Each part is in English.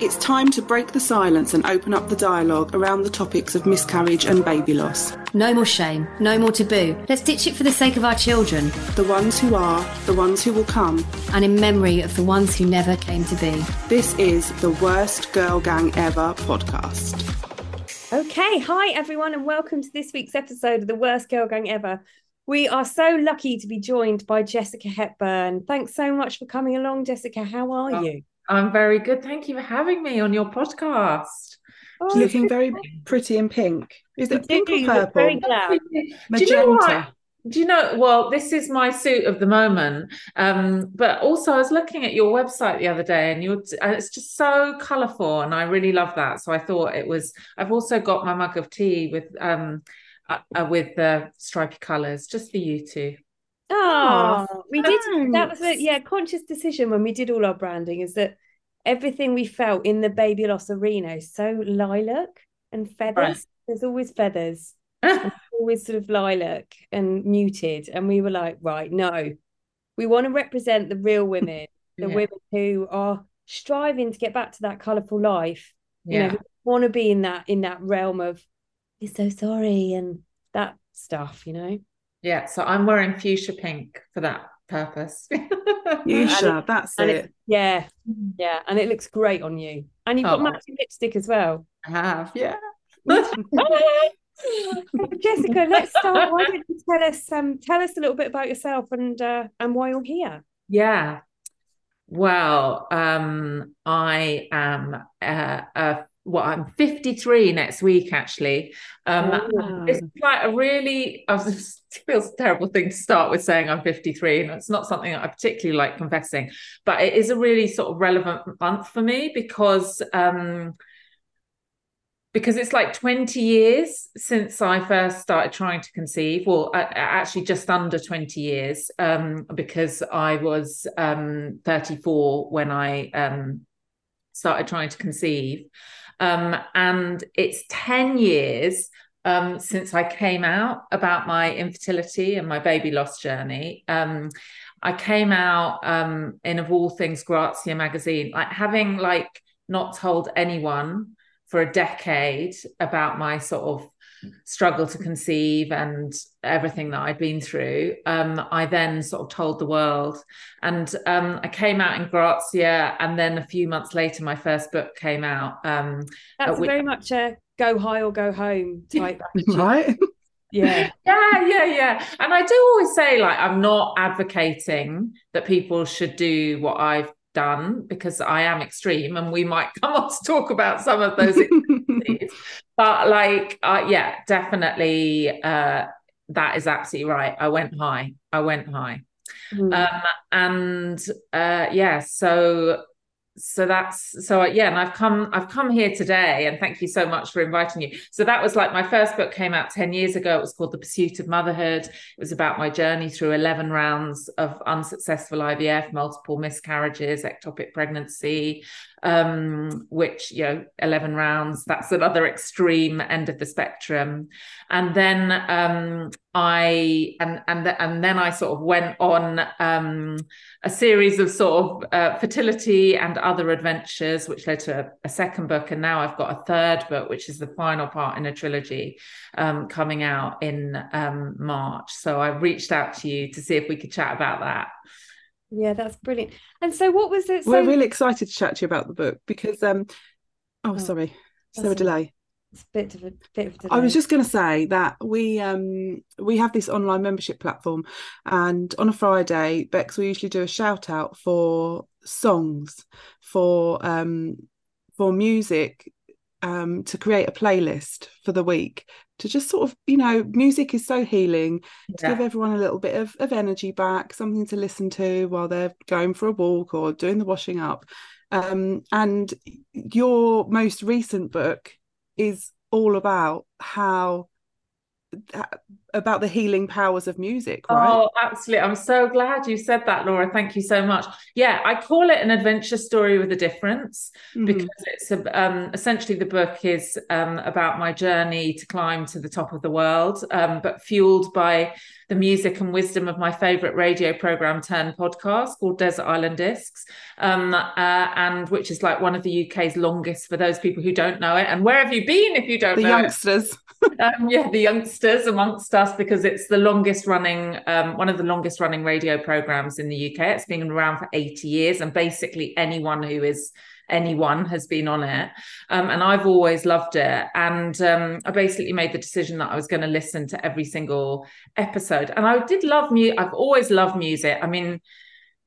It's time to break the silence and open up the dialogue around the topics of miscarriage and baby loss. No more shame, no more taboo. Let's ditch it for the sake of our children. The ones who are, the ones who will come. And in memory of the ones who never came to be. This is the Worst Girl Gang Ever podcast. Okay, hi everyone, and welcome to this week's episode of the Worst Girl Gang Ever. We are so lucky to be joined by Jessica Hepburn. Thanks so much for coming along, Jessica. How are Oh, you? I'm very good. Thank you for having me on your podcast. Oh, Looking very pretty in pink. Is it pink do or purple? very glad. Do you know what? Do you know? Well, this is my suit of the moment. Um, but also, I was looking at your website the other day, and you're, it's just so colourful, and I really love that. So I thought it was. I've also got my mug of tea with um, uh, uh, with the stripy colours, just for you two. Oh, we did. That was a yeah conscious decision when we did all our branding. Is that everything we felt in the baby loss arena is so lilac and feathers. Right. There's always feathers. always sort of lilac and muted. And we were like, right, no, we want to represent the real women, the Yeah. women who are striving to get back to that colourful life. You know, Yeah. want to be in that in that realm of we're so sorry and that stuff, you know. Yeah. So I'm wearing fuchsia pink for that purpose. Fuchsia, that's it. it, yeah, yeah, and it looks great on you. And you've got Oh. matching lipstick as well. I have. Yeah. Jessica, let's start. Why don't you tell us um tell us a little bit about yourself and uh and why you're here? Yeah. Well, um, I am a, uh well, I'm 53 next week actually. Um, Oh. it's like a really I was, it feels a terrible thing to start with saying I'm 53, and it's not something that I particularly like confessing, but it is a really sort of relevant month for me because um because it's like 20 years since I first started trying to conceive. Well, a- a- actually, just under 20 years, um, because I was um, 34 when I um, started trying to conceive. Um, and it's 10 years um, since I came out about my infertility and my baby loss journey. Um, I came out um, in, of all things, Grazia magazine, like having like not told anyone for a decade about my sort of struggle to conceive and everything that I'd been through. Um, I then sort of told the world, and um, I came out in Grazia, and then a few months later, my first book came out. Um, That's we- very much a go high or go home type. Right? Yeah. yeah, yeah, yeah. And I do always say, like, I'm not advocating that people should do what I've done because I am extreme, and we might come on to talk about some of those extremes. But like, uh, yeah, definitely, uh, that is absolutely right. I went high. I went high. Mm. Um, and uh, yeah, so so that's so yeah, and I've come I've come here today, and thank you so much for inviting you. So that was like my first book came out ten years ago. It was called The Pursuit of Motherhood. It was about my journey through eleven rounds of unsuccessful IVF, multiple miscarriages, ectopic pregnancy, um, which you know, eleven rounds. That's another extreme end of the spectrum. And then um, I and and and then I sort of went on um, a series of sort of uh, fertility and other adventures, which led to a, a second book, and now I've got a third book, which is the final part in a trilogy, um, coming out in um, March. So I reached out to you to see if we could chat about that. Yeah, that's brilliant. And so, what was it? So... We're really excited to chat to you about the book because, um, oh, oh sorry, so a delay? It's a bit of a bit of a delay. I was just going to say that we um we have this online membership platform, and on a Friday, Bex will usually do a shout out for songs, for um for music, um to create a playlist for the week to just sort of you know music is so healing to give everyone a little bit of, of energy back something to listen to while they're going for a walk or doing the washing up. Um, and your most recent book is all about how about the healing powers of music right? Oh absolutely. I'm so glad you said that laura. Thank you so much. Yeah i call it an adventure story with a difference mm-hmm. because it's a, um, essentially the book is um, about my journey to climb to the top of the world um, but fueled by the music and wisdom of my favorite radio program turned podcast called desert island discs um, uh, and which is like one of the uk's longest for those people who don't know it. And where have you been if you don't know? the know youngsters. Um, yeah the youngsters amongst us us because it's the longest running, um, one of the longest running radio programs in the UK. It's been around for 80 years, and basically anyone who is anyone has been on it. Um, and I've always loved it. And um, I basically made the decision that I was going to listen to every single episode. And I did love music. I've always loved music. I mean,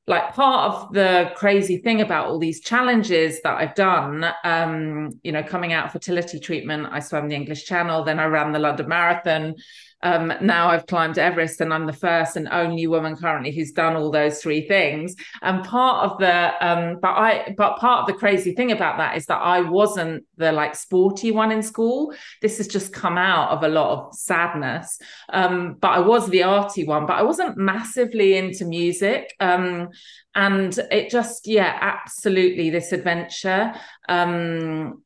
like part of the crazy thing about all these challenges that I've done, um, you know, coming out of fertility treatment, I swam the English Channel, then I ran the London Marathon, um, now I've climbed Everest and I'm the first and only woman currently who's done all those three things. And part of the, um, but I, but part of the crazy thing about that is that I wasn't the like sporty one in school. This has just come out of a lot of sadness. Um, but I was the arty one, but I wasn't massively into music. Um, and it just, yeah, absolutely this adventure. Um,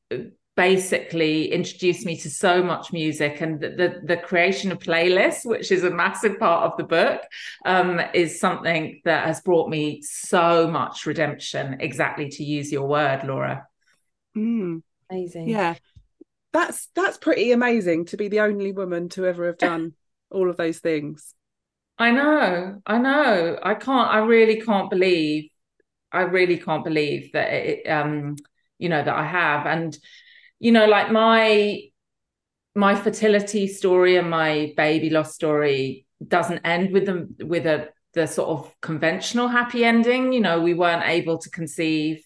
basically introduced me to so much music and the, the, the creation of playlists which is a massive part of the book um, is something that has brought me so much redemption exactly to use your word laura. Mm. amazing. Yeah. That's that's pretty amazing to be the only woman to ever have done all of those things. I know i know. I can't i really can't believe i really can't believe that it um you know that i have. And you know, like my my fertility story and my baby loss story doesn't end with them with a the sort of conventional happy ending. You know, we weren't able to conceive.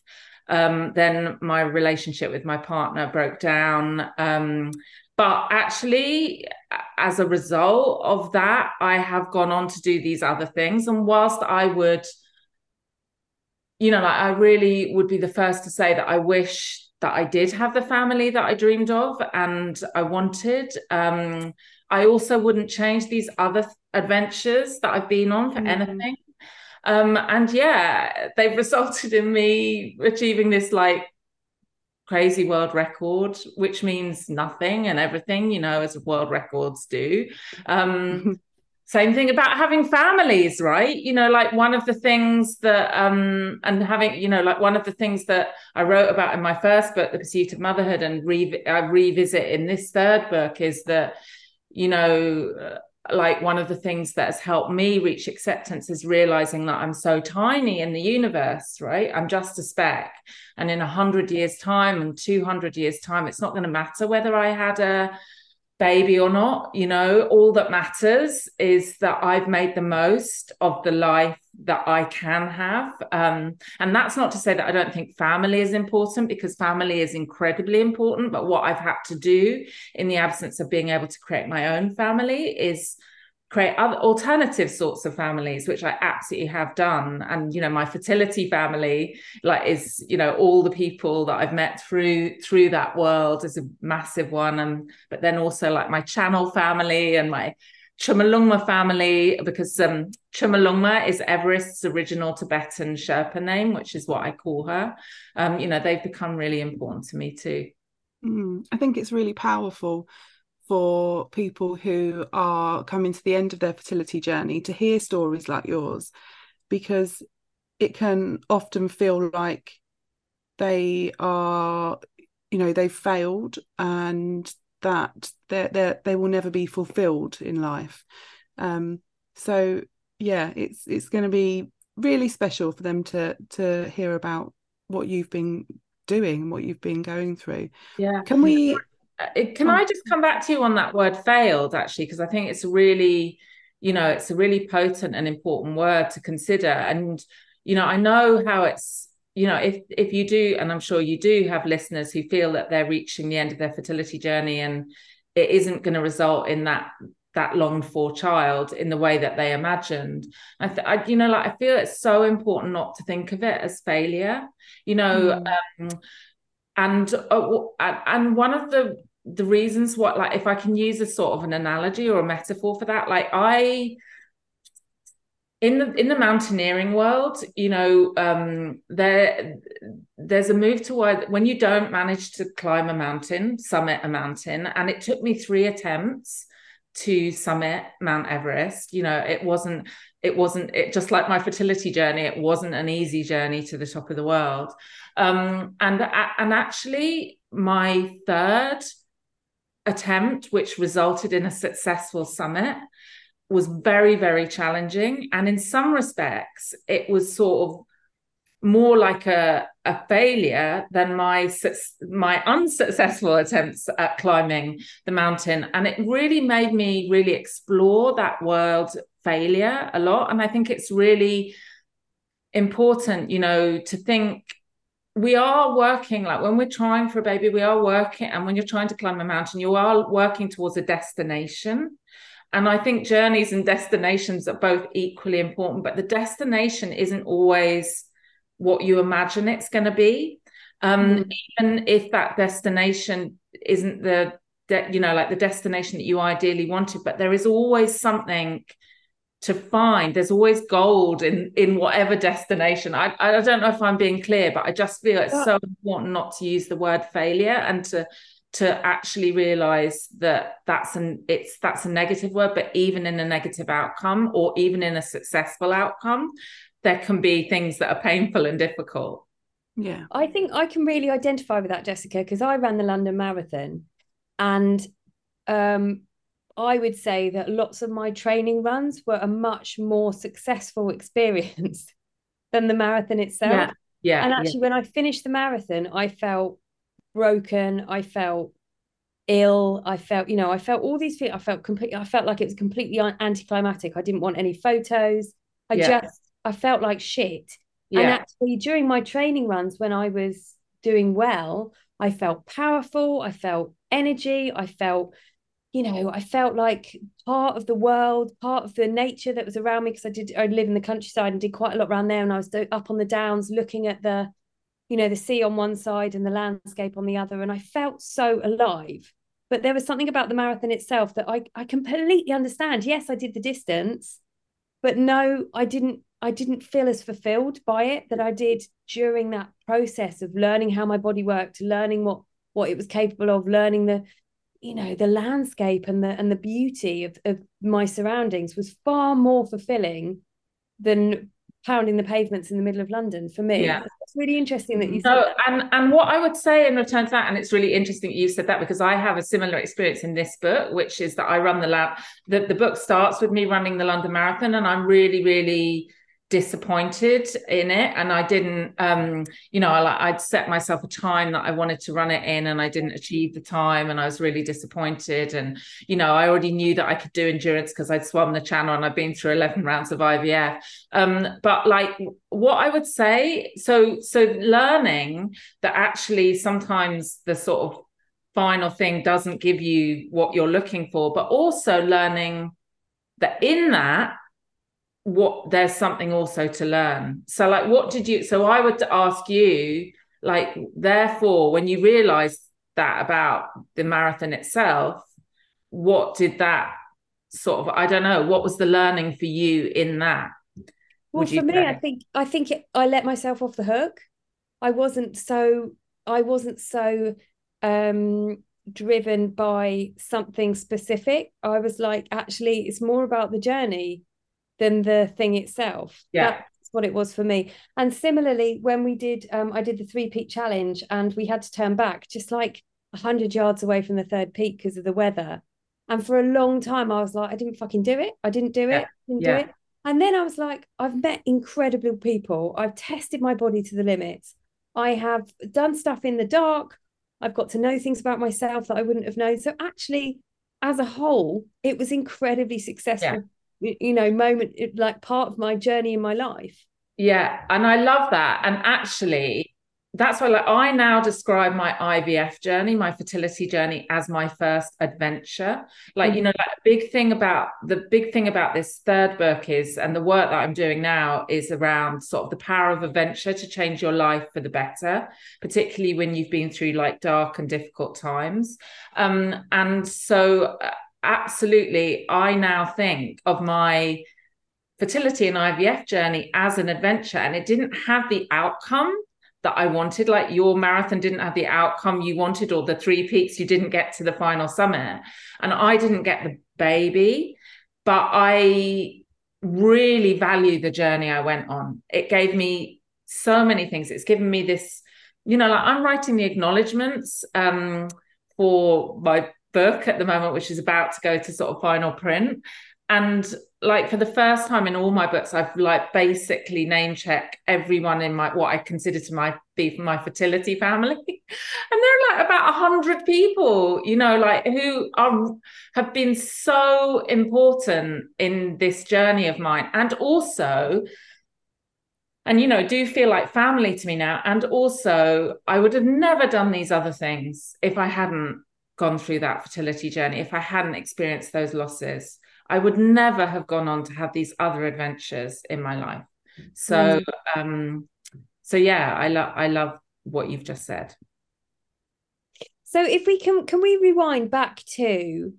Um, then my relationship with my partner broke down. Um, but actually, as a result of that, I have gone on to do these other things. And whilst I would, you know, like I really would be the first to say that I wish that I did have the family that I dreamed of and I wanted. Um, I also wouldn't change these other adventures that I've been on for mm-hmm. anything. Um, and yeah, they've resulted in me achieving this like crazy world record, which means nothing and everything, you know, as world records do. Um, same thing about having families right? You know like one of the things that um and having you know like one of the things that i wrote about in my first book the pursuit of motherhood and re- I revisit in this third book is that you know uh, like one of the things that has helped me reach acceptance is realizing that i'm so tiny in the universe right? I'm just a speck. And in a hundred years time and 200 years time it's not going to matter whether i had a baby or not you know all that matters is that i've made the most of the life that i can have. Um, and that's not to say that i don't think family is important because family is incredibly important but what i've had to do in the absence of being able to create my own family is create other alternative sorts of families which i absolutely have done and you know my fertility family like is you know all the people that i've met through through that world is a massive one and but then also like my channel family and my Chomolungma family, because um, Chomolungma is Everest's original Tibetan Sherpa name, which is what I call her. Um, you know, they've become really important to me too. Mm, I think it's really powerful for people who are coming to the end of their fertility journey to hear stories like yours because it can often feel like they are you know they've failed and that they they they will never be fulfilled in life um so yeah it's it's going to be really special for them to to hear about what you've been doing what you've been going through. Yeah. Can we can I just come back to you on that word failed actually because I think it's really you know it's a really potent and important word to consider and you know I know how it's you know if if you do and I'm sure you do have listeners who feel that they're reaching the end of their fertility journey and it isn't going to result in that that longed for child in the way that they imagined. I, th- I, you know, like I feel it's so important not to think of it as failure. You know, mm. um, and uh, and one of the the reasons what like if I can use a sort of an analogy or a metaphor for that, like I in the in the mountaineering world you know um, there there's a move toward when you don't manage to climb a mountain summit a mountain and it took me three attempts to summit mount everest you know it wasn't it wasn't it just like my fertility journey it wasn't an easy journey to the top of the world. Um, and and actually my third attempt which resulted in a successful summit was very, very challenging. And in some respects, it was sort of more like a, a failure than my my unsuccessful attempts at climbing the mountain and it really made me really explore that word failure a lot and i think it's really important you know to think we are working like when we're trying for a baby we are working and when you're trying to climb a mountain you are working towards a destination and I think journeys and destinations are both equally important, but the destination isn't always what you imagine it's going to be. Um, mm. Even if that destination isn't the, de- you know, like the destination that you ideally wanted, but there is always something to find. There's always gold in in whatever destination. I I don't know if I'm being clear, but I just feel it's so important not to use the word failure and to to actually realize that that's an it's that's a negative word but even in a negative outcome or even in a successful outcome there can be things that are painful and difficult yeah i think i can really identify with that jessica because i ran the london marathon and um i would say that lots of my training runs were a much more successful experience than the marathon itself yeah yeah and actually yeah. when i finished the marathon i felt broken. I felt ill. I felt, you know, I felt all these things. I felt completely, I felt like it was completely anticlimactic. I didn't want any photos. I yeah. just, I felt like shit. Yeah. And actually, during my training runs, when I was doing well, I felt powerful. I felt energy. I felt, you know, I felt like part of the world, part of the nature that was around me. Because I did, I live in the countryside and did quite a lot around there. And I was up on the downs looking at the, you know, the sea on one side and the landscape on the other. And I felt so alive. But there was something about the marathon itself that I, I completely understand. Yes, I did the distance, but no, I didn't I didn't feel as fulfilled by it that I did during that process of learning how my body worked, learning what what it was capable of, learning the you know the landscape and the and the beauty of, of my surroundings was far more fulfilling than pounding the pavements in the middle of London for me. Yeah. It's really interesting that you no, said that. And and what I would say in return to that, and it's really interesting that you said that because I have a similar experience in this book, which is that I run the lab. The, the book starts with me running the London Marathon, and I'm really, really disappointed in it. And i didn't um you know I, i'd set myself a time that i wanted to run it in and i didn't achieve the time and i was really disappointed. And you know i already knew that i could do endurance because i'd swum the channel and i've been through 11 rounds of ivf um but like what i would say so so learning that actually sometimes the sort of final thing doesn't give you what you're looking for but also learning that in that what there's something also to learn. So like what did you so i would ask you like therefore when you realized that about the marathon itself what did that sort of i don't know what was the learning for you in that? Well for me i think i think it, i let myself off the hook. I wasn't so i wasn't so um driven by something specific. I was like actually it's more about the journey than the thing itself. Yeah. That's what it was for me. And similarly, when we did, um, I did the three peak challenge and we had to turn back just like 100 yards away from the third peak because of the weather. And for a long time, I was like, I didn't fucking do it. I didn't do it. Yeah. Didn't yeah. do it. And then I was like, I've met incredible people. I've tested my body to the limits. I have done stuff in the dark. I've got to know things about myself that I wouldn't have known. So actually, as a whole, it was incredibly successful. Yeah. You know, moment like part of my journey in my life. Yeah, and I love that. And actually, that's why like I now describe my IVF journey, my fertility journey as my first adventure. Like, mm-hmm. you know, like a big thing about the big thing about this third book is and the work that I'm doing now is around sort of the power of adventure to change your life for the better, particularly when you've been through like dark and difficult times. Um, and so uh, absolutely I now think of my fertility and IVF journey as an adventure and it didn't have the outcome that I wanted. Like your marathon didn't have the outcome you wanted, or the three peaks, you didn't get to the final summit. And I didn't get the baby, but I really value the journey I went on. It gave me so many things. It's given me this, you know, like I'm writing the acknowledgements um, for my book at the moment, which is about to go to sort of final print. And like for the first time in all my books, I've like basically name check everyone in my what I consider to my be my fertility family, and there are like about a hundred people, you know, like who are have been so important in this journey of mine, and also, and you know, do feel like family to me now, and also, I would have never done these other things if I hadn't gone through that fertility journey, if I hadn't experienced those losses I would never have gone on to have these other adventures in my life. So, mm. um, so yeah, I love I love what you've just said. So if we can can we rewind back to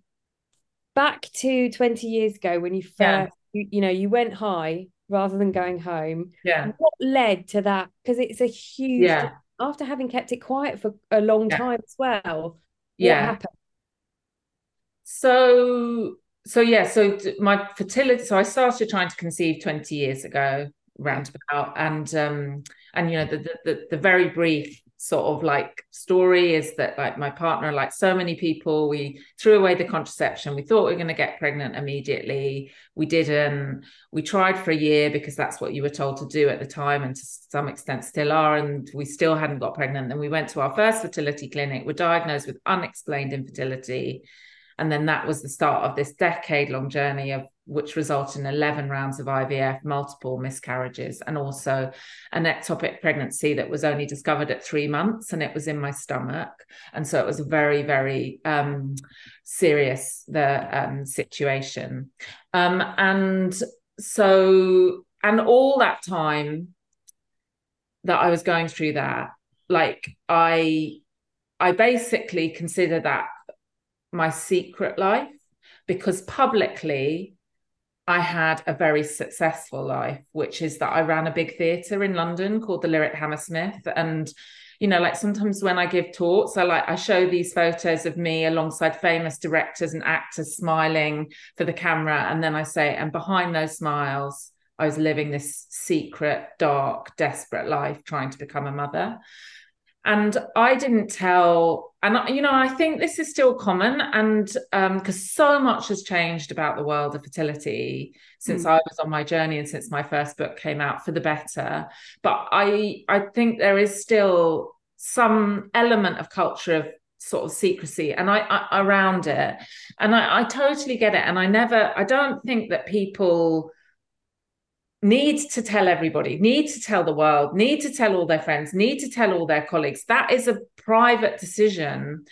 back to 20 years ago when you first yeah. you, you know you went high rather than going home. Yeah. What led to that? Because it's a huge yeah. after having kept it quiet for a long yeah. time as well. Yeah. Happened? So so yeah, so my fertility. So I started trying to conceive twenty years ago, roundabout, and um, and you know the, the the very brief sort of like story is that like my partner, like so many people, we threw away the contraception. We thought we were going to get pregnant immediately. We didn't. We tried for a year because that's what you were told to do at the time, and to some extent still are. And we still hadn't got pregnant. Then we went to our first fertility clinic. We're diagnosed with unexplained infertility and then that was the start of this decade long journey of which resulted in 11 rounds of IVF, multiple miscarriages, and also an ectopic pregnancy that was only discovered at three months and it was in my stomach. And so it was a very, very um, serious the um, situation. Um, and so, and all that time that I was going through that, like I, I basically consider that my secret life because publicly I had a very successful life, which is that I ran a big theatre in London called the Lyric Hammersmith. And, you know, like sometimes when I give talks, I like I show these photos of me alongside famous directors and actors smiling for the camera. And then I say, and behind those smiles, I was living this secret, dark, desperate life trying to become a mother and I didn't tell. And you know, I think this is still common, and because um, so much has changed about the world of fertility since mm. I was on my journey and since my first book came out for the better. But I, I think there is still some element of culture of sort of secrecy and I, I around it, and I, I totally get it. And I never, I don't think that people need to tell everybody, need to tell the world, need to tell all their friends, need to tell all their colleagues. That is a private decision.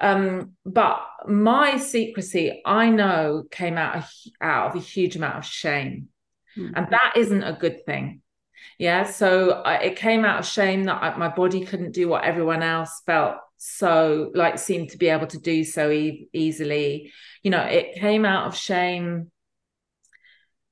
Um, but my secrecy, I know, came out of, out of a huge amount of shame. Mm-hmm. And that isn't a good thing. Yeah. So I, it came out of shame that I, my body couldn't do what everyone else felt so, like, seemed to be able to do so e- easily. You know, it came out of shame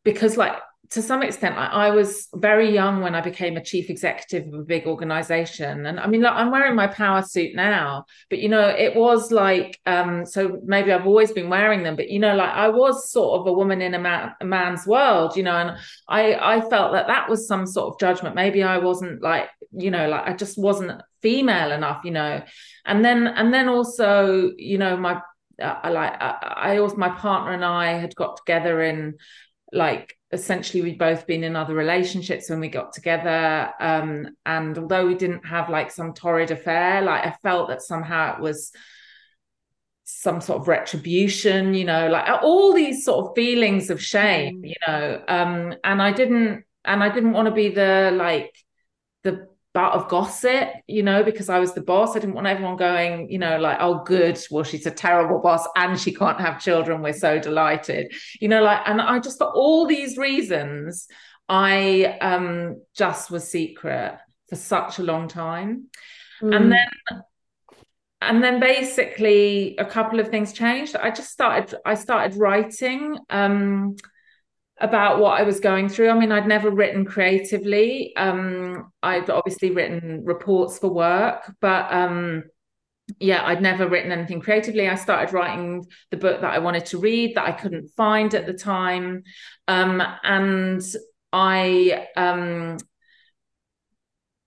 because, like, to some extent, I, I, was very young when I became a chief executive of a big organization. And I mean, I'm wearing my power suit now, but you know, it was like, um, so maybe I've always been wearing them, but you know, like I was sort of a woman in a, a man's world, you know, and I, I felt that that was some sort of judgment. Maybe I wasn't like, you know, like I just wasn't female enough, you know, and then, and then also, you know, my, uh, like I, I also my partner and I had got together in like essentially we'd both been in other relationships when we got together um and although we didn't have like some torrid affair like i felt that somehow it was some sort of retribution you know like all these sort of feelings of shame mm. you know um and i didn't and i didn't want to be the like butt of gossip, you know, because I was the boss. I didn't want everyone going, you know, like, oh, good. Well, she's a terrible boss and she can't have children. We're so delighted, you know, like, and I just, for all these reasons, I um, just was secret for such a long time. Mm. And then, and then basically a couple of things changed. I just started, I started writing. Um, about what I was going through. I mean, I'd never written creatively. Um, I'd obviously written reports for work, but um, yeah, I'd never written anything creatively. I started writing the book that I wanted to read that I couldn't find at the time. Um, and I um,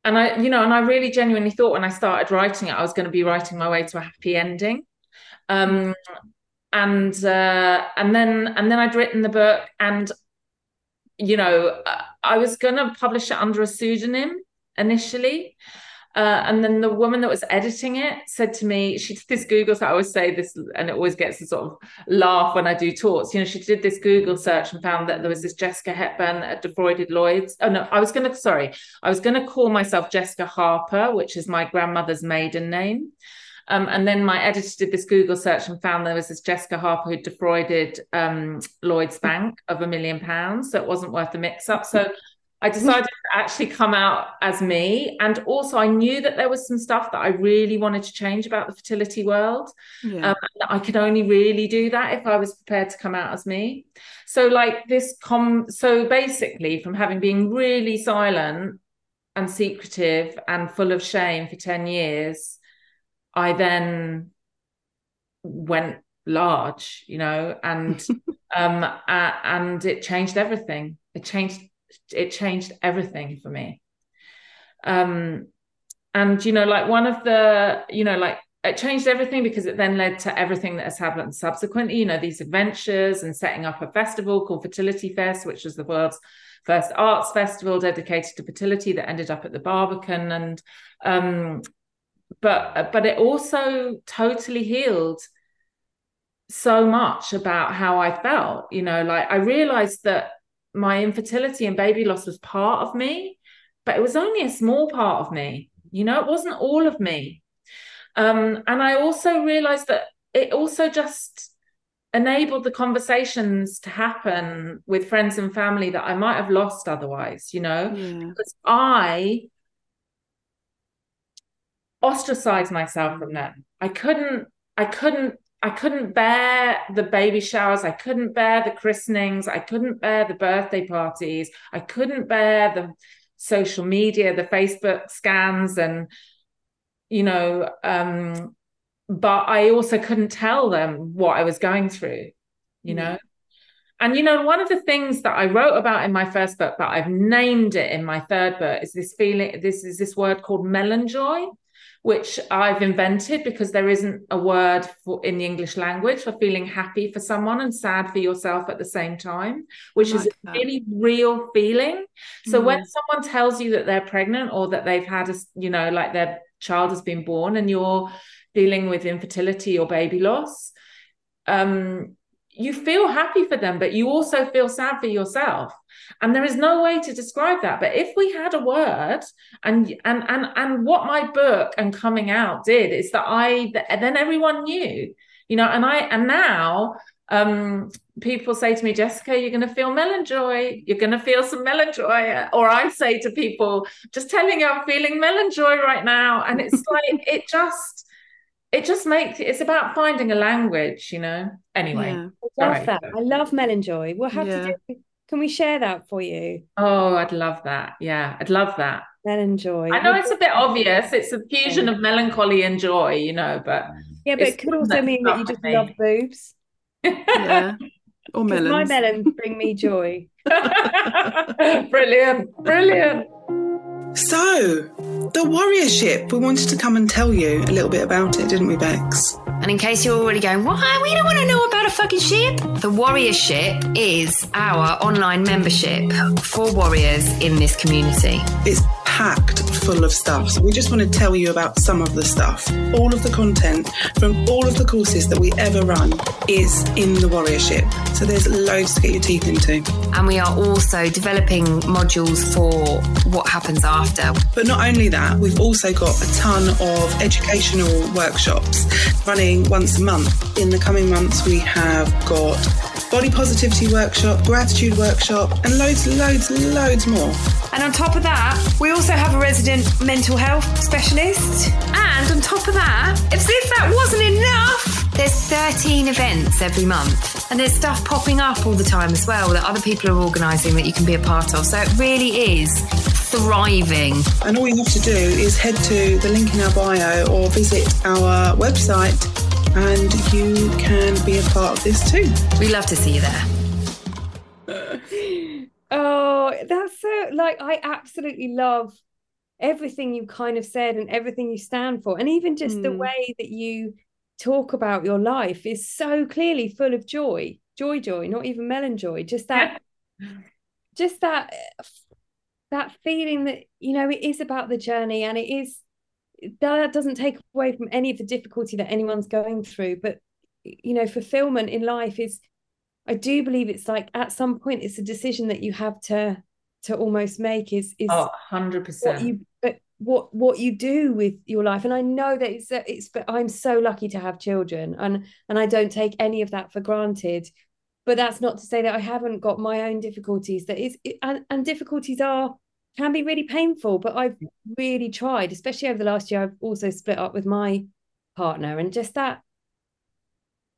and I, you know, and I really genuinely thought when I started writing it, I was going to be writing my way to a happy ending. Um, and uh, and then and then I'd written the book, and you know I was to publish it under a pseudonym initially. Uh, and then the woman that was editing it said to me, she did this Google, so I always say this, and it always gets a sort of laugh when I do talks. You know, she did this Google search and found that there was this Jessica Hepburn that defrauded Lloyd's. Oh no, I was gonna, sorry, I was gonna call myself Jessica Harper, which is my grandmother's maiden name. Um, and then my editor did this Google search and found there was this Jessica Harper who defrauded um, Lloyd's Bank of a million pounds. So it wasn't worth the mix up. So I decided to actually come out as me. And also, I knew that there was some stuff that I really wanted to change about the fertility world. Yeah. Um, I could only really do that if I was prepared to come out as me. So, like this, com- so basically, from having been really silent and secretive and full of shame for 10 years, I then went large, you know, and um uh, and it changed everything. It changed it changed everything for me. Um and you know, like one of the, you know, like it changed everything because it then led to everything that has happened subsequently, you know, these adventures and setting up a festival called Fertility Fest, which was the world's first arts festival dedicated to fertility that ended up at the Barbican. And um, but but it also totally healed so much about how I felt. You know, like I realized that my infertility and baby loss was part of me, but it was only a small part of me. You know, it wasn't all of me. Um, and I also realized that it also just enabled the conversations to happen with friends and family that I might have lost otherwise, you know, yeah. because I ostracize myself from them. I couldn't, I couldn't, I couldn't bear the baby showers. I couldn't bear the christenings. I couldn't bear the birthday parties. I couldn't bear the social media, the Facebook scans, and you know, um, but I also couldn't tell them what I was going through, you know. And you know, one of the things that I wrote about in my first book, but I've named it in my third book, is this feeling. This is this word called melanjoy which I've invented because there isn't a word for in the English language for feeling happy for someone and sad for yourself at the same time, which like is a really real feeling. So mm. when someone tells you that they're pregnant or that they've had a, you know, like their child has been born and you're dealing with infertility or baby loss, um, you feel happy for them, but you also feel sad for yourself. And there is no way to describe that. But if we had a word, and and and and what my book and coming out did is that I then everyone knew, you know, and I and now um people say to me jessica you're going to feel melanjoy you're going to feel some melanjoy or i say to people just telling you i'm feeling melanjoy right now and it's like it just it just makes it's about finding a language, you know. Anyway, yeah. I love that. I love Melanjoy. We'll have yeah. to do. Can we share that for you? Oh, I'd love that. Yeah, I'd love that. Melanjoy. I know it's a bit obvious. It's a fusion of melancholy and joy, you know, but yeah, but it could also mean that you just me. love boobs. yeah. Or melons. My melons bring me joy. brilliant. Brilliant. So, the warrior ship, we wanted to come and tell you a little bit about it, didn't we, Bex? And in case you're already going, why? We don't want to know about a fucking ship. The Warrior Ship is our online membership for warriors in this community. It's packed full of stuff. So we just want to tell you about some of the stuff. All of the content from all of the courses that we ever run is in the Warrior Ship. So there's loads to get your teeth into. And we are also developing modules for what happens after. But not only that, we've also got a ton of educational workshops running once a month. In the coming months, we have got body positivity workshop, gratitude workshop, and loads, loads, loads more. And on top of that, we also have a resident mental health specialist. And on top of that, as if that wasn't enough, there's 13 events every month. And there's stuff popping up all the time as well that other people are organising that you can be a part of. So it really is thriving. And all you have to do is head to the link in our bio or visit our website and you can be a part of this too. We love to see you there. Oh, that's so like I absolutely love everything you kind of said and everything you stand for. And even just mm. the way that you talk about your life is so clearly full of joy, joy, joy, not even melon joy Just that, just that, that feeling that, you know, it is about the journey and it is, that doesn't take away from any of the difficulty that anyone's going through. But, you know, fulfillment in life is, I do believe it's like at some point it's a decision that you have to to almost make is is oh, 100% what you but what what you do with your life and I know that it's it's but I'm so lucky to have children and and I don't take any of that for granted but that's not to say that I haven't got my own difficulties. That is and, and difficulties are can be really painful but I've really tried especially over the last year I've also split up with my partner and just that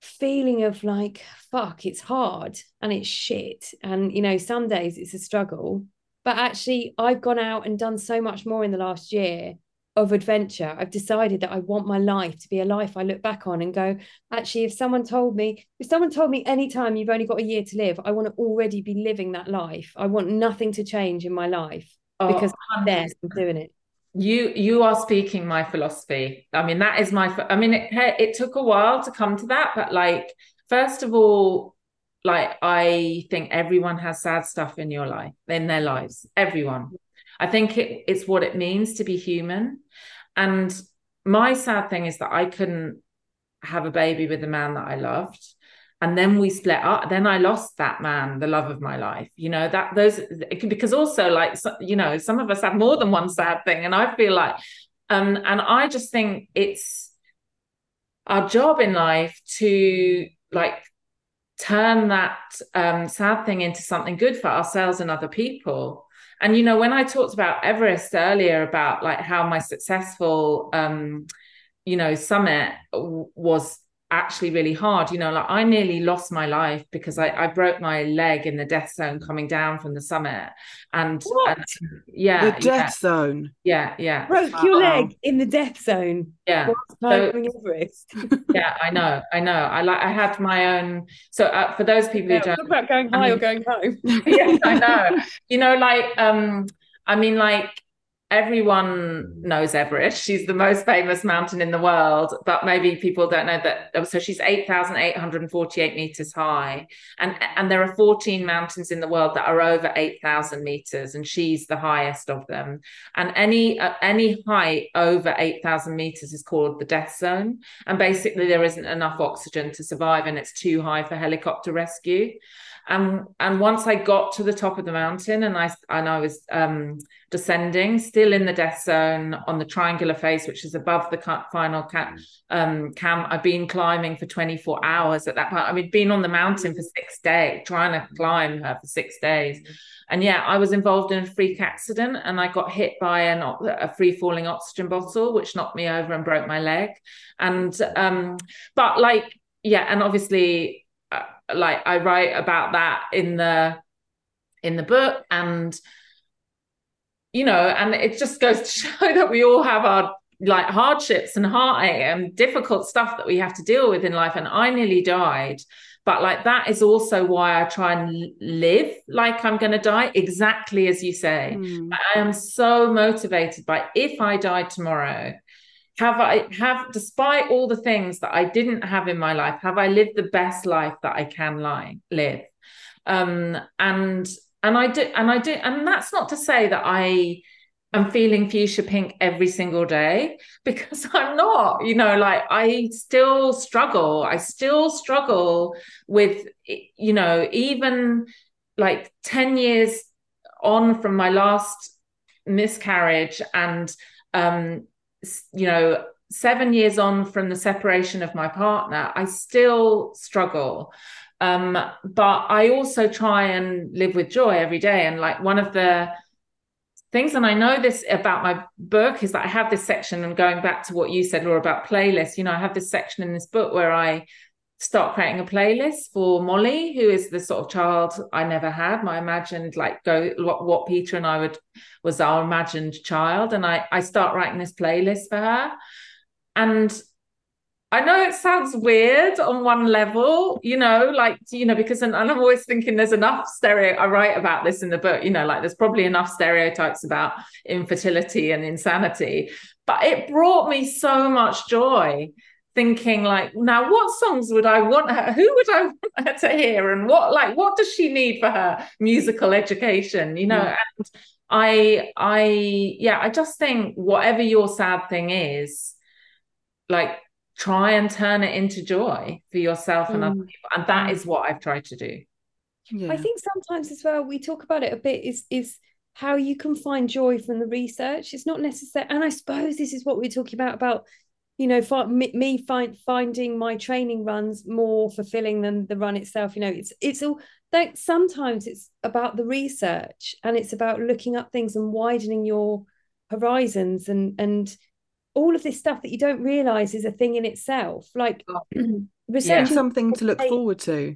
feeling of like fuck it's hard and it's shit. And you know some days it's a struggle but actually i've gone out and done so much more in the last year of adventure i've decided that i want my life to be a life i look back on and go actually if someone told me if someone told me anytime you've only got a year to live i want to already be living that life. I want nothing to change in my life oh, because i'm there i'm doing it. You you are speaking my philosophy. I mean that is my i mean it it took a while to come to that but like first of all like i think everyone has sad stuff in your life in their lives everyone. I think it, it's what it means to be human and my sad thing is that i couldn't have a baby with the man that i loved. And then we split up. Then i lost that man the love of my life you know that those because also like you know some of us have more than one sad thing. And i feel like um and i just think it's our job in life to like turn that um sad thing into something good for ourselves and other people and you know when i talked about everest earlier about like how my successful um you know summit was actually really hard. You know, like I nearly lost my life because I, I broke my leg in the death zone coming down from the summit. And, and yeah, the death yeah. zone. Yeah, yeah. Broke your leg in the death zone. Yeah. So, yeah, I know, I know. I like I had my own. So uh, for those people yeah, who don't talk about going high I mean, or going home. yes, I know. You know, like um, I mean, like everyone knows Everest. She's the most famous mountain in the world, but maybe people don't know that. Oh, so she's 8,848 meters high. And, and there are 14 mountains in the world that are over 8,000 meters, and she's the highest of them. And any, uh, any height over 8,000 meters is called the death zone. And basically, there isn't enough oxygen to survive, and it's too high for helicopter rescue and and once I got to the top of the mountain and I and I was um, descending, still in the death zone on the triangular face, which is above the final camp. Um, camp. I've been climbing for 24 hours at that point. I mean, been on the mountain for six days, trying to climb her for six days. And yeah, I was involved in a freak accident and I got hit by an, a free falling oxygen bottle, which knocked me over and broke my leg. And, um, but like, yeah, and obviously like I write about that in the in the book and you know and it just goes to show that we all have our like hardships and heartache and difficult stuff that we have to deal with in life and I nearly died but like that is also why I try and live like I'm going to die exactly as you say mm. I am so motivated by if I died tomorrow have I have despite all the things that I didn't have in my life, have I lived the best life that I can lie, live? Um, and and I do and I do and that's not to say that I am feeling fuchsia pink every single day because I'm not, you know, like I still struggle. I still struggle with, you know, even like 10 years on from my last miscarriage and um you know seven years on from the separation of my partner i still struggle. Um but i also try and live with joy every day. And like one of the things and i know this about my book is that i have this section and going back to what you said laura about playlists you know i have this section in this book where i start creating a playlist for Molly, who is the sort of child I never had. My imagined like go what, what Peter and I would was our imagined child, and I I start writing this playlist for her, and I know it sounds weird on one level, you know, like you know, because and, I'm always thinking there's enough stereo. I write about this in the book, you know, like there's probably enough stereotypes about infertility and insanity, but it brought me so much joy thinking like now what songs would i want her who would i want her to hear and what like what does she need for her musical education you know yeah. and i i yeah i just think whatever your sad thing is like try and turn it into joy for yourself and mm. other people and that mm. what i've tried to do yeah. i think sometimes as well we talk about it a bit is is how you can find joy from the research it's not necessary and i suppose this is what we're talking about about you know, for me, me find finding my training runs more fulfilling than the run itself. You know, it's it's all that sometimes it's about the research and it's about looking up things and widening your horizons and and all of this stuff that you don't realize is a thing in itself. Like oh. research yeah. something to look forward to.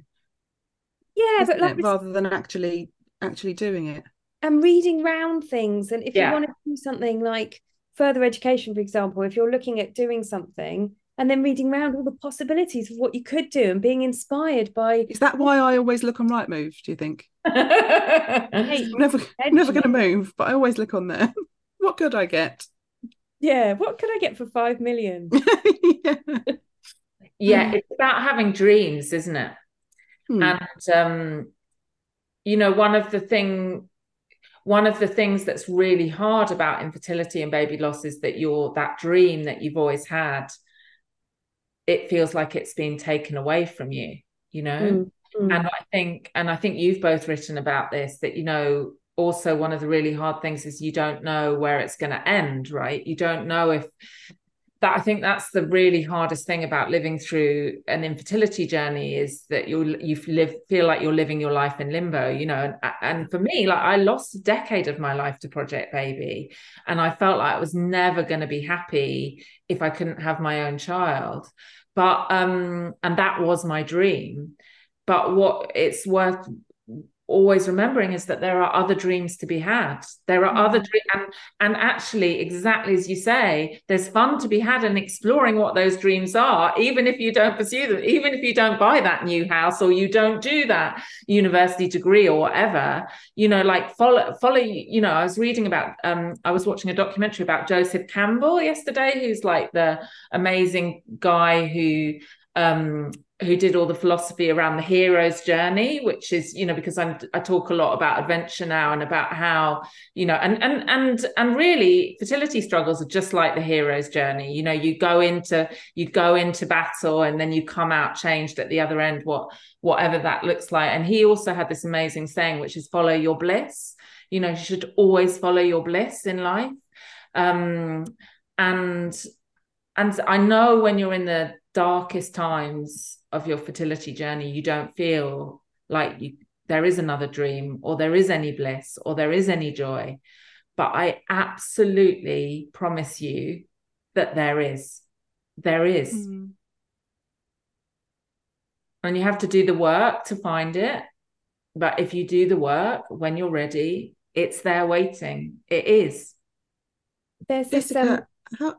Yeah, but like rather than actually actually doing it and reading round things and if yeah. you want to do something like further education, for example, if you're looking at doing something and then reading around all the possibilities of what you could do and being inspired by. Is that why I always look on Rightmove Do you think? I'm never, never going to move, but I always look on there. what could I get? Yeah, what could I get for five million? yeah. yeah, it's about having dreams, isn't it? Hmm. And um, you know, one of the thing one of the things that's really hard about infertility and baby loss is that you're that dream that you've always had it feels like it's been taken away from you you know mm, mm. and i think and i think you've both written about this that you know also one of the really hard things is you don't know where it's going to end right you don't know if that I think that's the really hardest thing about living through an infertility journey is that you you live feel like you're living your life in limbo, you know. And, and for me, like I lost a decade of my life to Project Baby, and I felt like I was never going to be happy if I couldn't have my own child. But um, and that was my dream. But what it's worth always remembering is that there are other dreams to be had there are mm-hmm. other dreams and, and actually exactly as you say there's fun to be had in exploring what those dreams are even if you don't pursue them even if you don't buy that new house or you don't do that university degree or whatever you know like follow follow you know i was reading about um i was watching a documentary about joseph campbell yesterday who's like the amazing guy who um who did all the philosophy around the hero's journey which is you know because I'm, i talk a lot about adventure now and about how you know and and and and really fertility struggles are just like the hero's journey. You know you go into you go into battle and then you come out changed at the other end what whatever that looks like. And he also had this amazing saying which is follow your bliss. You know you should always follow your bliss in life. Um and and i know when you're in the darkest times of your fertility journey you don't feel like you there is another dream or there is any bliss or there is any joy. But i absolutely promise you that there is. There is. Mm. and you have to do the work to find it. But if you do the work when you're ready it's there waiting. It is. There's this um, how,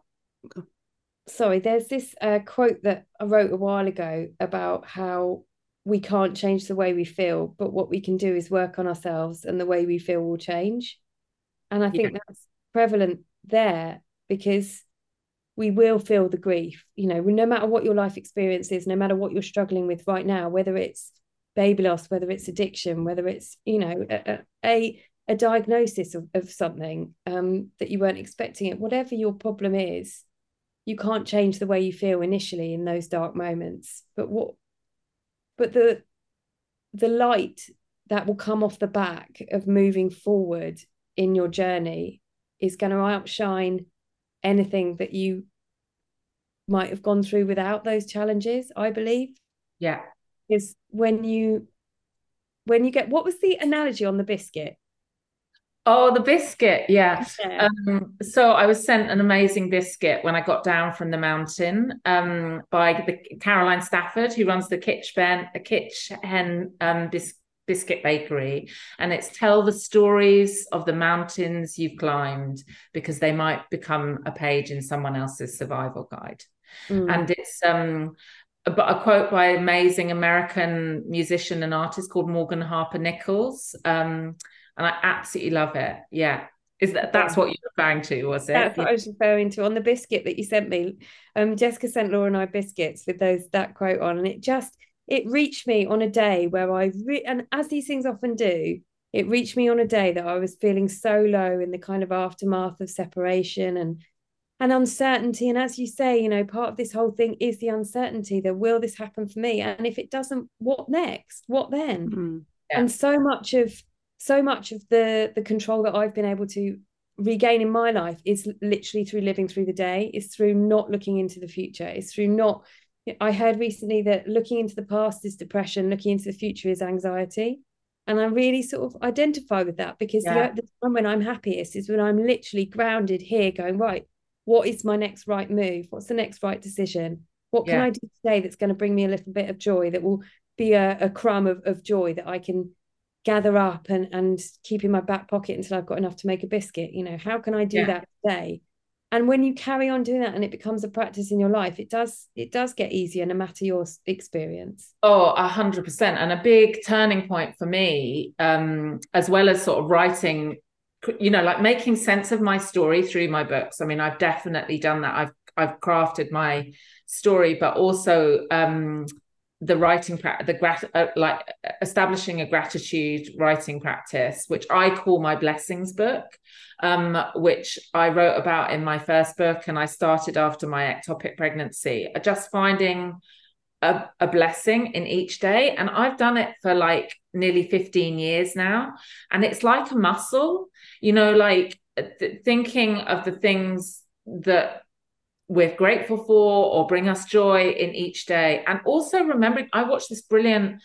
sorry, there's this uh, quote that I wrote a while ago about how we can't change the way we feel, but what we can do is work on ourselves and the way we feel will change. And I think yeah. that's prevalent there because we will feel the grief you know no matter what your life experience is no matter what you're struggling with right now whether it's baby loss whether it's addiction whether it's you know a a, a diagnosis of, of something um, that you weren't expecting it whatever your problem is you can't change the way you feel initially in those dark moments. But what but the the light that will come off the back of moving forward in your journey is going to outshine anything that you might have gone through without those challenges i believe. Yeah. Is when you when you get what was the analogy on the biscuit Oh, the biscuit, yeah. yeah. Um, so I was sent an amazing biscuit when I got down from the mountain um, by the Caroline Stafford, who runs the Kitch Ben, a Kitch Hen um, bis- biscuit bakery, and it's tell the stories of the mountains you've climbed because they might become a page in someone else's survival guide. Mm. And it's um, but a quote by an amazing American musician and artist called Morgan Harper Nichols. Um, and I absolutely love it. Yeah. Is that that's what you're referring to, was it? That's what I was referring to on the biscuit that you sent me. Um, Jessica sent Laura and I biscuits with those that quote on, and it just it reached me on a day where I re- and as these things often do, it reached me on a day that I was feeling so low in the kind of aftermath of separation and and uncertainty. And as you say, you know, part of this whole thing is the uncertainty that will this happen for me? And if it doesn't, what next? What then? Mm-hmm. Yeah. And so much of so much of the the control that I've been able to regain in my life is literally through living through the day is through not looking into the future it's through not i heard recently that looking into the past is depression looking into the future is anxiety and i really sort of identify with that because yeah. the, the time when i'm happiest is when i'm literally grounded here going right what is my next right move what's the next right decision what can yeah. i do today that's going to bring me a little bit of joy that will be a, a crumb of, of joy that i can gather up and and keep in my back pocket until I've got enough to make a biscuit. You know, how can I do yeah. that today? And when you carry on doing that and it becomes a practice in your life, it does it does get easier no matter your experience. Oh, a hundred percent. And a big turning point for me, um, as well as sort of writing, you know, like making sense of my story through my books. I mean, I've definitely done that. I've I've crafted my story, but also um the writing practice, the grat, uh, like establishing a gratitude writing practice, which I call my blessings book, um, which I wrote about in my first book, and I started after my ectopic pregnancy. Uh, just finding a, a blessing in each day, and I've done it for like nearly fifteen years now, and it's like a muscle, you know, like th- thinking of the things that we're grateful for or bring us joy in each day. And also remembering, I watched this brilliant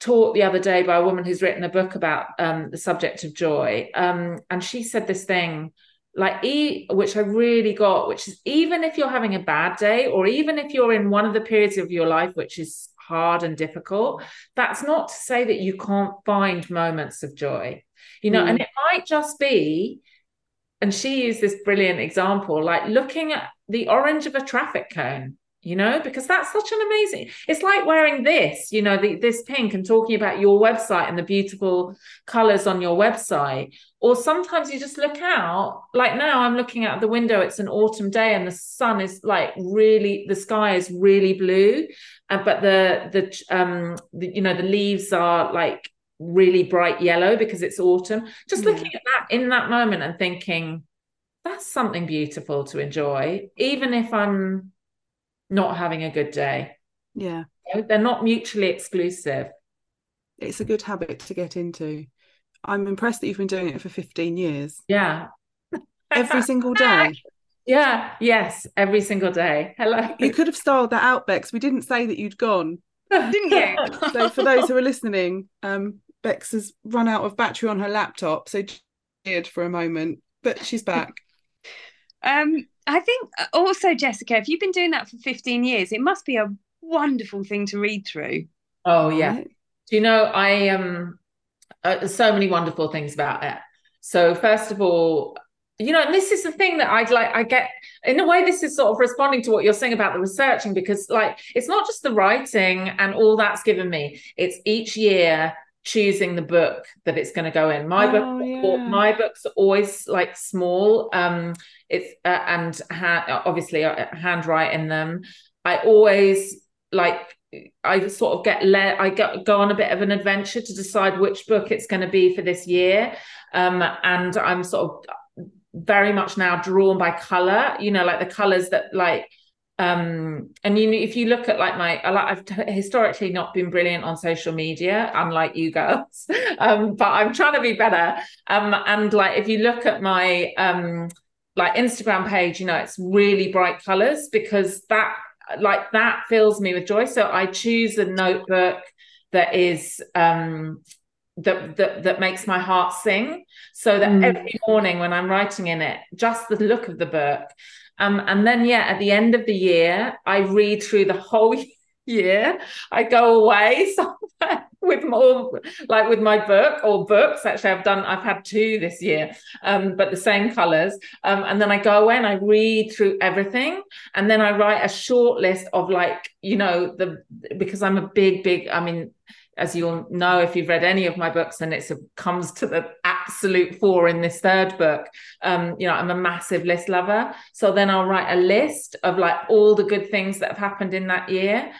talk the other day by a woman who's written a book about um, the subject of joy. Um, and she said this thing like e which i really got which is even if you're having a bad day or even if you're in one of the periods of your life which is hard and difficult that's not to say that you can't find moments of joy you know mm. and it might just be and she used this brilliant example like looking at the orange of a traffic cone you know because that's such an amazing it's like wearing this you know the, this pink and talking about your website and the beautiful colors on your website. Or sometimes you just look out like now i'm looking out the window it's an autumn day and the sun is like really the sky is really blue. Uh, but the the um the, you know the leaves are like really bright yellow because it's autumn just yeah. looking at that in that moment and thinking that's something beautiful to enjoy, even if I'm not having a good day. Yeah. They're not mutually exclusive. It's a good habit to get into. I'm impressed that you've been doing it for 15 years. Yeah. Every single day. Yeah, yes, every single day. Hello. You could have styled that out, Bex. We didn't say that you'd gone. Didn't you? so for those who are listening, um, Bex has run out of battery on her laptop, so did for a moment, but she's back. Um, I think uh, also, Jessica, if you've been doing that for 15 years, it must be a wonderful thing to read through. Oh, yeah. Do you know, I um uh, so many wonderful things about it. So, first of all, you know, and this is the thing that I'd like, I get in a way, this is sort of responding to what you're saying about the researching, because like it's not just the writing and all that's given me, it's each year choosing the book that it's going to go in. My Oh, book, yeah. my books are always like small. Um, it's uh, and ha- obviously uh, handwrite in them. I always like I sort of get let I go, go on a bit of an adventure to decide which book it's going to be for this year. Um, and I'm sort of very much now drawn by color, you know, like the colors that like um and you know if you look at like my I've historically not been brilliant on social media unlike you girls. Um but I'm trying to be better. Um and like if you look at my um like Instagram page you know it's really bright colors because that like that fills me with joy. So I choose a notebook that is um that that that makes my heart sing so that Mm. every morning when I'm writing in it just the look of the book um and then yeah at the end of the year I read through the whole year. I go away somewhere with more like with my book or books. Actually I've done I've had two this year um but the same colors. Um and then I go away and I read through everything. And then I write a short list of like you know the because I'm a big big I mean as you'll know if you've read any of my books and it comes to the absolute fore in this third book. Um you know i'm a massive list lover. So then i'll write a list of like all the good things that have happened in that year.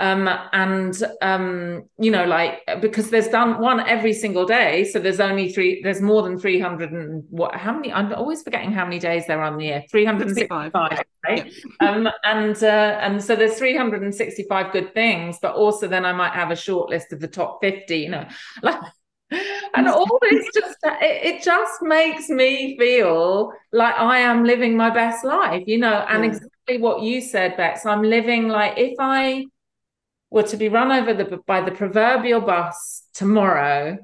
Um and um you know like because there's done one every single day. So there's only three there's more than 300 and what how many i'm always forgetting how many days there are on the year. 365 right? Um and uh and so there's 365 good things but also then i might have a short list of the top 50 you know. Like and all this just it, it just makes me feel like i am living my best life you know and Yeah. exactly what you said bex i'm living like if i were to be run over the, by the proverbial bus tomorrow,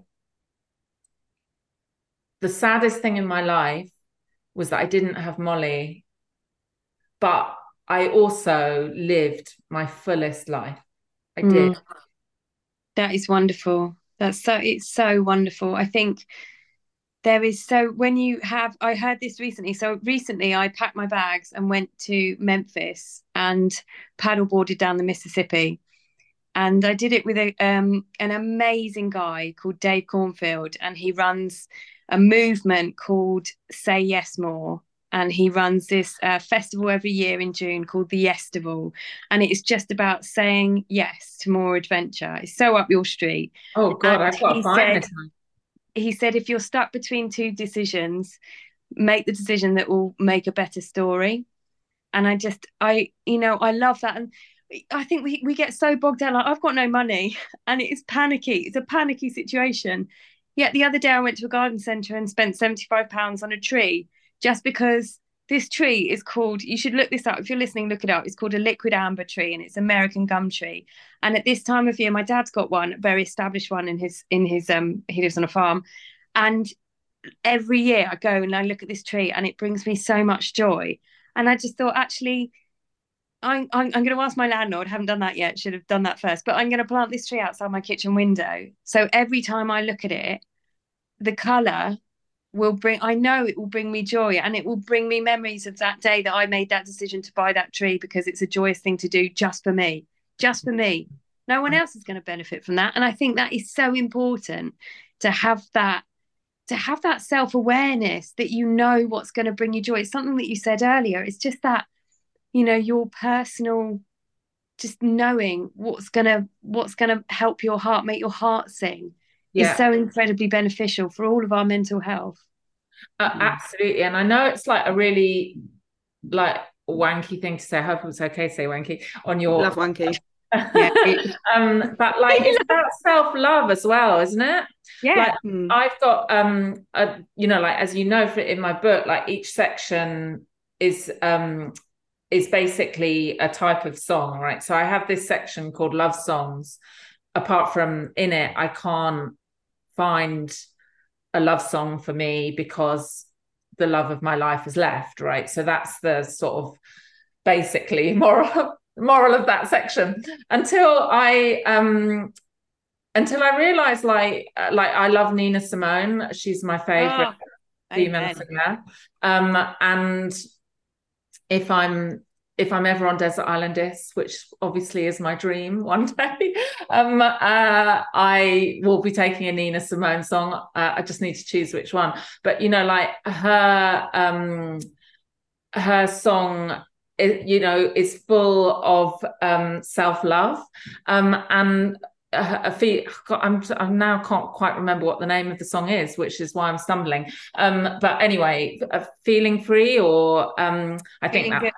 the saddest thing in my life was that I didn't have Molly, but I also lived my fullest life. I did. Mm. That is wonderful. That's so it's so wonderful. I think there is so when you have I heard this recently. So recently I packed my bags and went to Memphis and paddleboarded down the Mississippi. And I did it with a um an amazing guy called Dave Cornthwaite and he runs a movement called Say Yes More and he runs this uh, festival every year in June called the Yestival, and it is just about saying yes to more adventure. It's so up your street. Oh God, And I've got to find said-. He said, if you're stuck between two decisions, make the decision that will make a better story. And I just, I, you know, I love that. And I think we, we get so bogged down. Like, I've got no money and it is panicky. It's a panicky situation. Yet the other day I went to a garden centre and spent £75 on a tree just because this tree is called, you should look this up. If you're listening, look it up. It's called a liquid amber tree and it's American gum tree. And at this time of year, my dad's got one, a very established one in his, in his, um, he lives on a farm. And every year I go and I look at this tree and it brings me so much joy. And I just thought, actually, I'm, I'm, I'm going to ask my landlord. haven't done that yet. Should have done that first. But I'm going to plant this tree outside my kitchen window. So every time I look at it, the color will bring. I know it will bring me joy, and it will bring me memories of that day that I made that decision to buy that tree because it's a joyous thing to do just for me, just for me. No one else is going to benefit from that, and I think that is so important to have that to have that self-awareness that you know what's going to bring you joy it's something that you said earlier it's just that you know your personal just knowing what's going to what's going to help your heart make your heart sing Yeah. is so incredibly beneficial for all of our mental health Uh, absolutely. And I know it's like a really like wanky thing to say. I hope it's okay to say wanky on your Love wanky. yeah um but like it's about self-love as well, isn't it? yeah Like Mm. I've got um a, you know like as you know for in my book like each section is um is basically a type of song right so I have this section called love songs apart from in it I can't find a love song for me because the love of my life has left right? So that's the sort of basically moral moral of that section. Until I um until I realized like uh, like I love Nina Simone. She's my favorite Ah, female amen. singer. Um and if I'm if I'm ever on Desert Island Discs, which obviously is my dream one day, um, uh, I will be taking a Nina Simone song. Uh, I just need to choose which one. But you know, like her um, her song it, you know is full of um, self-love um, and a fee I'm I now can't quite remember what the name of the song is, which is why I'm stumbling. Um, but anyway, feeling free, or um, I think feeling that.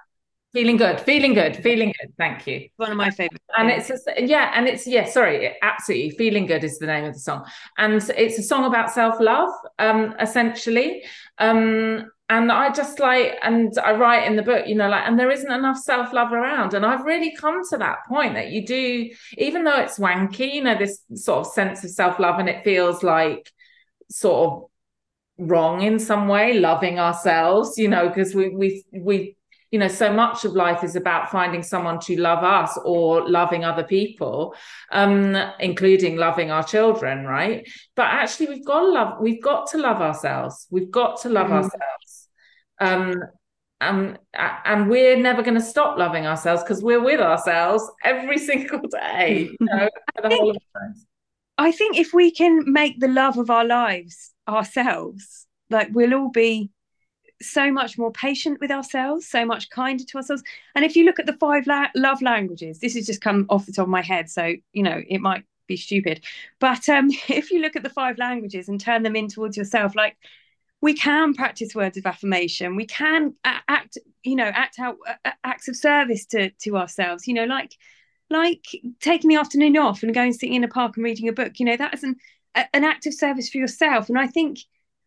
Feeling good, feeling good, feeling good. Thank you. One of my favorite. And it's a, yeah, and it's yeah, sorry, absolutely. Feeling good is the name of the song, and it's a song about self love, um, essentially. Um, and I just like, and I write in the book, you know, like, and there isn't enough self love around. And I've really come to that point that you do, even though it's wanky, you know, this sort of sense of self love, and it feels like sort of wrong in some way, loving ourselves, you know, because we, we, we, you know, so much of life is about finding someone to love us or loving other people, um, including loving our children, right? But actually, we've got to love, we've got to love ourselves. We've got to love mm. ourselves um, um, and we're never going to stop loving ourselves because we're with ourselves every single day. You know, I, think, I think if we can make the love of our lives ourselves, like we'll all be so much more patient with ourselves, so much kinder to ourselves. And if you look at the five la- love languages, this has just come off the top of my head, so you know it might be stupid, but um, if you look at the five languages and turn them in towards yourself, like we can practice words of affirmation. We can act you know act out acts of service to to ourselves. You know like like taking the afternoon off and going sitting in a park and reading a book you know that is an an act of service for yourself. And i think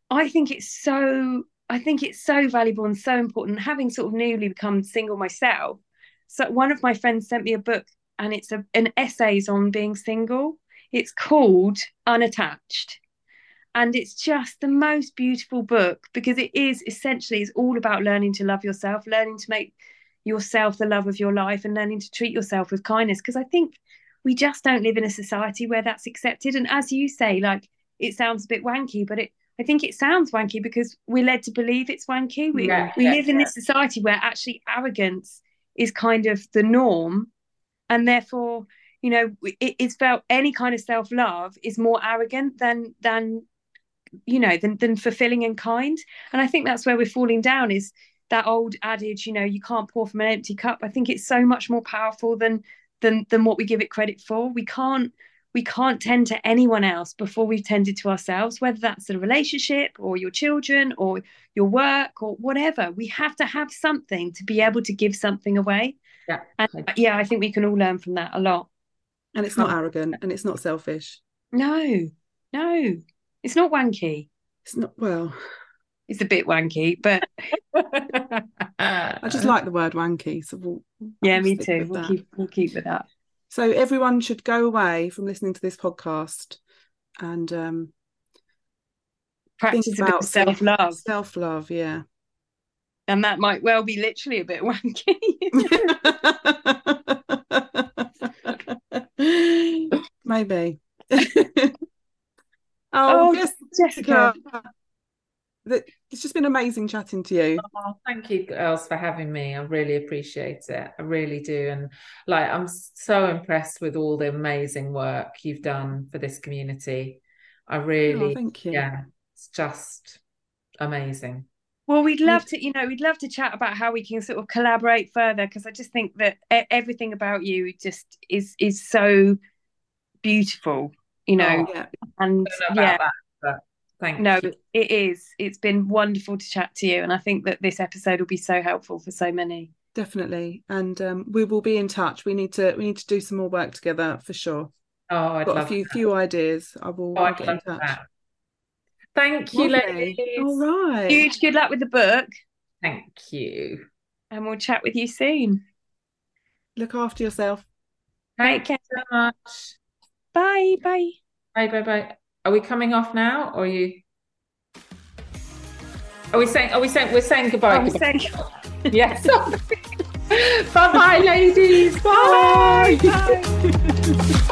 i think it's so i think it's so valuable and so important having sort of newly become single myself. So one of my friends sent me a book and it's a, an essays on being single. It's called unattached. And it's just the most beautiful book because it is essentially it's all about learning to love yourself learning to make yourself the love of your life and learning to treat yourself with kindness. Because i think we just don't live in a society where that's accepted. And as you say like it sounds a bit wanky but it i think it sounds wanky because we're led to believe it's wanky. We, yeah, we yeah, live in yeah. this society where actually arrogance is kind of the norm. And therefore you know it, it's felt any kind of self-love is more arrogant than than you know than, than fulfilling and kind. And i think that's where we're falling down is that old adage you know you can't pour from an empty cup. I think it's so much more powerful than than than what we give it credit for. We can't we can't tend to anyone else before we've tended to ourselves whether that's a relationship or your children or your work or whatever we have to have something to be able to give something away yeah and uh, yeah i think we can all learn from that a lot and it's not arrogant and it's not selfish no no it's not wanky. It's not well. It's a bit wanky, but I just like the word wanky. So we'll, yeah, me too. We'll keep we'll keep with that. So everyone should go away from listening to this podcast and um, practice about self love. Self love, yeah. And that might well be literally a bit wanky. Maybe. Oh, oh Jessica. It's just been amazing chatting to you. Oh, thank you, girls, for having me. I really appreciate it. I really do. And like, I'm so impressed with all the amazing work you've done for this community. I really, oh, thank you. Yeah, it's just amazing. Well, we'd love to, you know, we'd love to chat about how we can sort of collaborate further because I just think that everything about you just is is so beautiful you know, oh, yeah. and yeah. That, thank no, you. it is. It's been wonderful to chat to you, and I think that this episode will be so helpful for so many. Definitely, and um, we will be in touch. We need to we need to do some more work together for sure. Oh, I've got a few that. few ideas. I will oh, get in touch. That. Thank you, ladies. All right. Huge good luck with the book. Thank you. And we'll chat with you soon. Look after yourself. Thank you so much. Bye. Bye. Bye. Bye. Bye. Are we coming off now, or are you? Are we saying? Are we saying? We're saying goodbye. Oh, saying... yes. bye, bye, ladies. Bye. bye. bye.